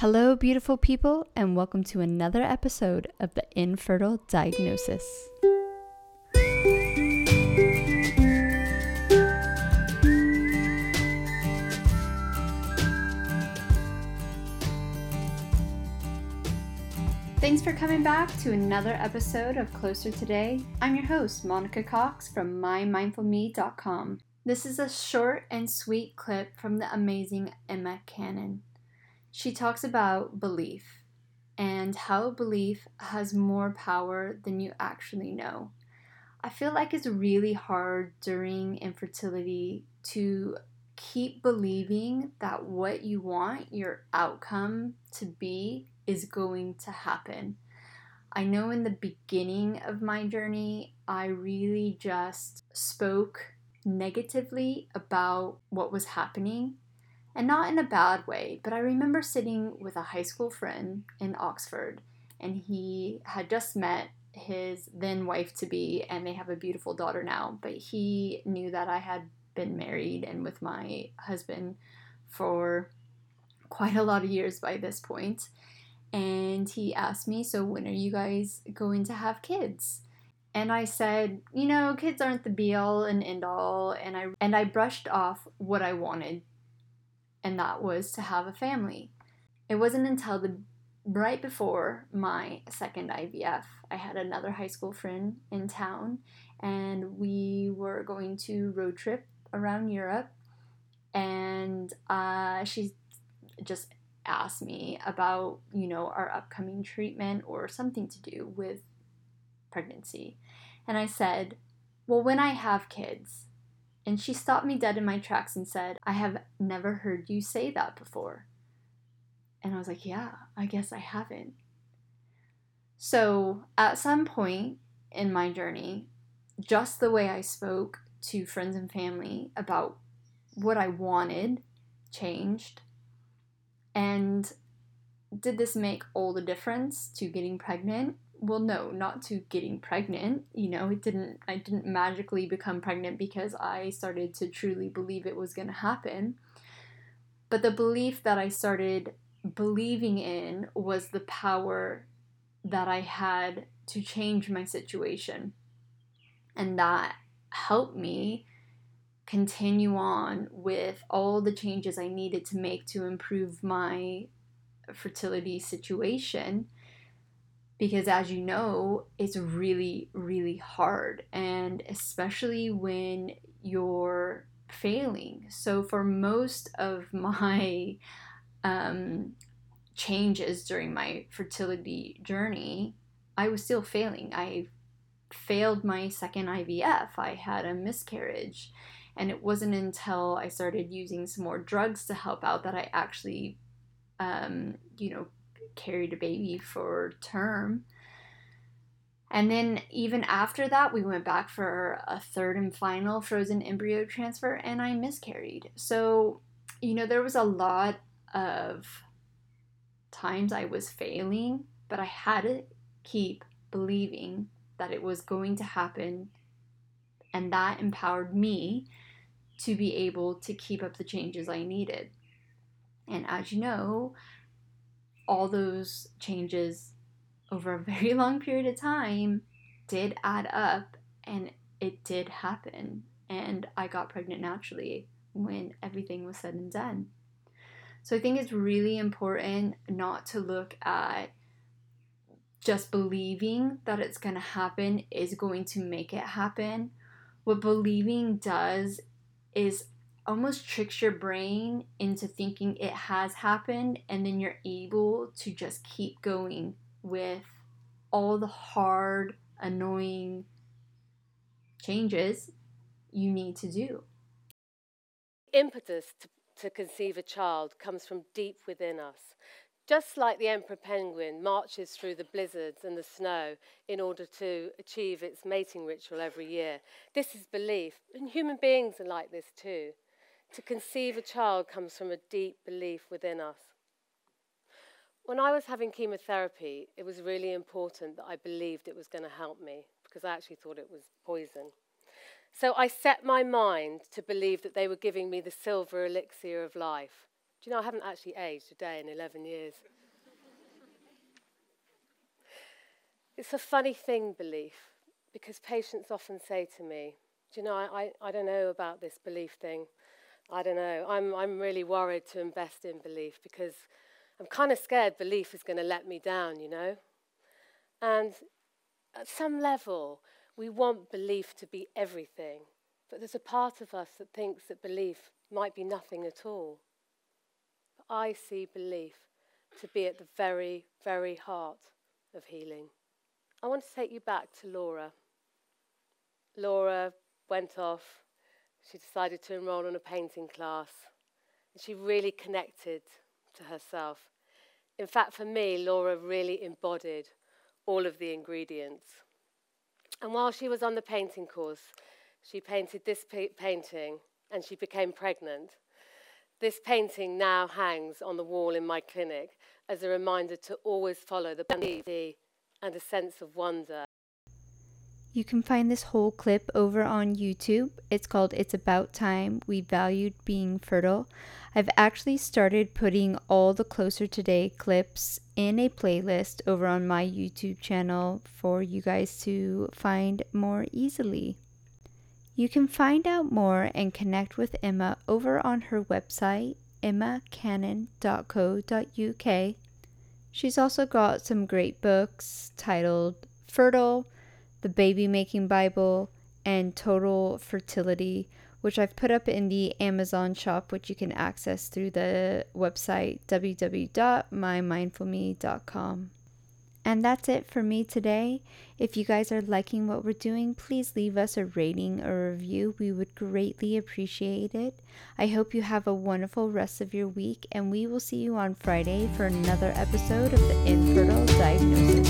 Hello, beautiful people, and welcome to another episode of the Infertile Diagnosis. Thanks for coming back to another episode of Closer Today. I'm your host, Monica Cox from MyMindfulMe.com. This is a short and sweet clip from the amazing Emma Cannon. She talks about belief and how belief has more power than you actually know. I feel like it's really hard during infertility to keep believing that what you want your outcome to be is going to happen. I know in the beginning of my journey, I really just spoke negatively about what was happening and not in a bad way, but I remember sitting with a high school friend in Oxford, and he had just met his then wife to be, and they have a beautiful daughter now. But he knew that I had been married and with my husband for quite a lot of years by this point. And he asked me, So, when are you guys going to have kids? And I said, you know, kids aren't the be all and end all. And I and I brushed off what I wanted and that was to have a family. It wasn't until the right before my second IVF, I had another high school friend in town, and we were going to road trip around Europe, and uh, she just asked me about you know our upcoming treatment or something to do with pregnancy, and I said, well, when I have kids, and she stopped me dead in my tracks and said, I have never heard you say that before. And I was like, Yeah, I guess I haven't. So at some point in my journey, just the way I spoke to friends and family about what I wanted changed. And did this make all the difference to getting pregnant? Well no not to getting pregnant you know it didn't i didn't magically become pregnant because i started to truly believe it was going to happen. But the belief that i started believing in was the power that i had to change my situation. And that helped me continue on with all the changes i needed to make to improve my fertility situation because as you know it's really really hard and especially when you're failing. So for most of my um, changes during my fertility journey i was still failing. I failed my second ivf i had a miscarriage and it wasn't until i started using some more drugs to help out that i actually um, you know carried a baby for term. And then even after that, we went back for a third and final frozen embryo transfer, and I miscarried. So, you know, there was a lot of times I was failing, but I had to keep believing that it was going to happen, and that empowered me to be able to keep up the changes I needed. And as you know, all those changes over a very long period of time did add up and it did happen. And I got pregnant naturally when everything was said and done. So I think it's really important not to look at just believing that it's going to happen is going to make it happen. What believing does is almost tricks your brain into thinking it has happened and then you're able to just keep going with all the hard annoying changes you need to do impetus to, to conceive a child comes from deep within us just like the emperor penguin marches through the blizzards and the snow in order to achieve its mating ritual every year, this is belief. And human beings are like this too. To conceive a child comes from a deep belief within us. When I was having chemotherapy, it was really important that I believed it was going to help me because I actually thought it was poison. So I set my mind to believe that they were giving me the silver elixir of life, Do you know, I haven't actually aged a day in 11 years. it's a funny thing, belief, because patients often say to me, Do you know, I, I, I don't know about this belief thing. I don't know. I'm, I'm really worried to invest in belief because I'm kind of scared belief is going to let me down, you know? And at some level, we want belief to be everything, but there's a part of us that thinks that belief might be nothing at all. But I see belief to be at the very, very heart of healing. I want to take you back to Laura. Laura went off, she decided to enroll in a painting class, and she really connected to herself. In fact, for me, Laura really embodied all of the ingredients. And while she was on the painting course, she painted this pa- painting and she became pregnant. This painting now hangs on the wall in my clinic as a reminder to always follow the and a sense of wonder. You can find this whole clip over on YouTube. It's called It's About Time We Valued Being Fertile. I've actually started putting all the Closer Today clips in a playlist over on my YouTube channel for you guys to find more easily. You can find out more and connect with Emma over on her website, emmacannon.co.uk. She's also got some great books titled Fertile, The Baby Making Bible, and Total Fertility, which I've put up in the Amazon shop, which you can access through the website www.mymindfulme.com. And that's it for me today. If you guys are liking what we're doing, please leave us a rating or review. We would greatly appreciate it. I hope you have a wonderful rest of your week, and we will see you on Friday for another episode of the Infertile Diagnosis.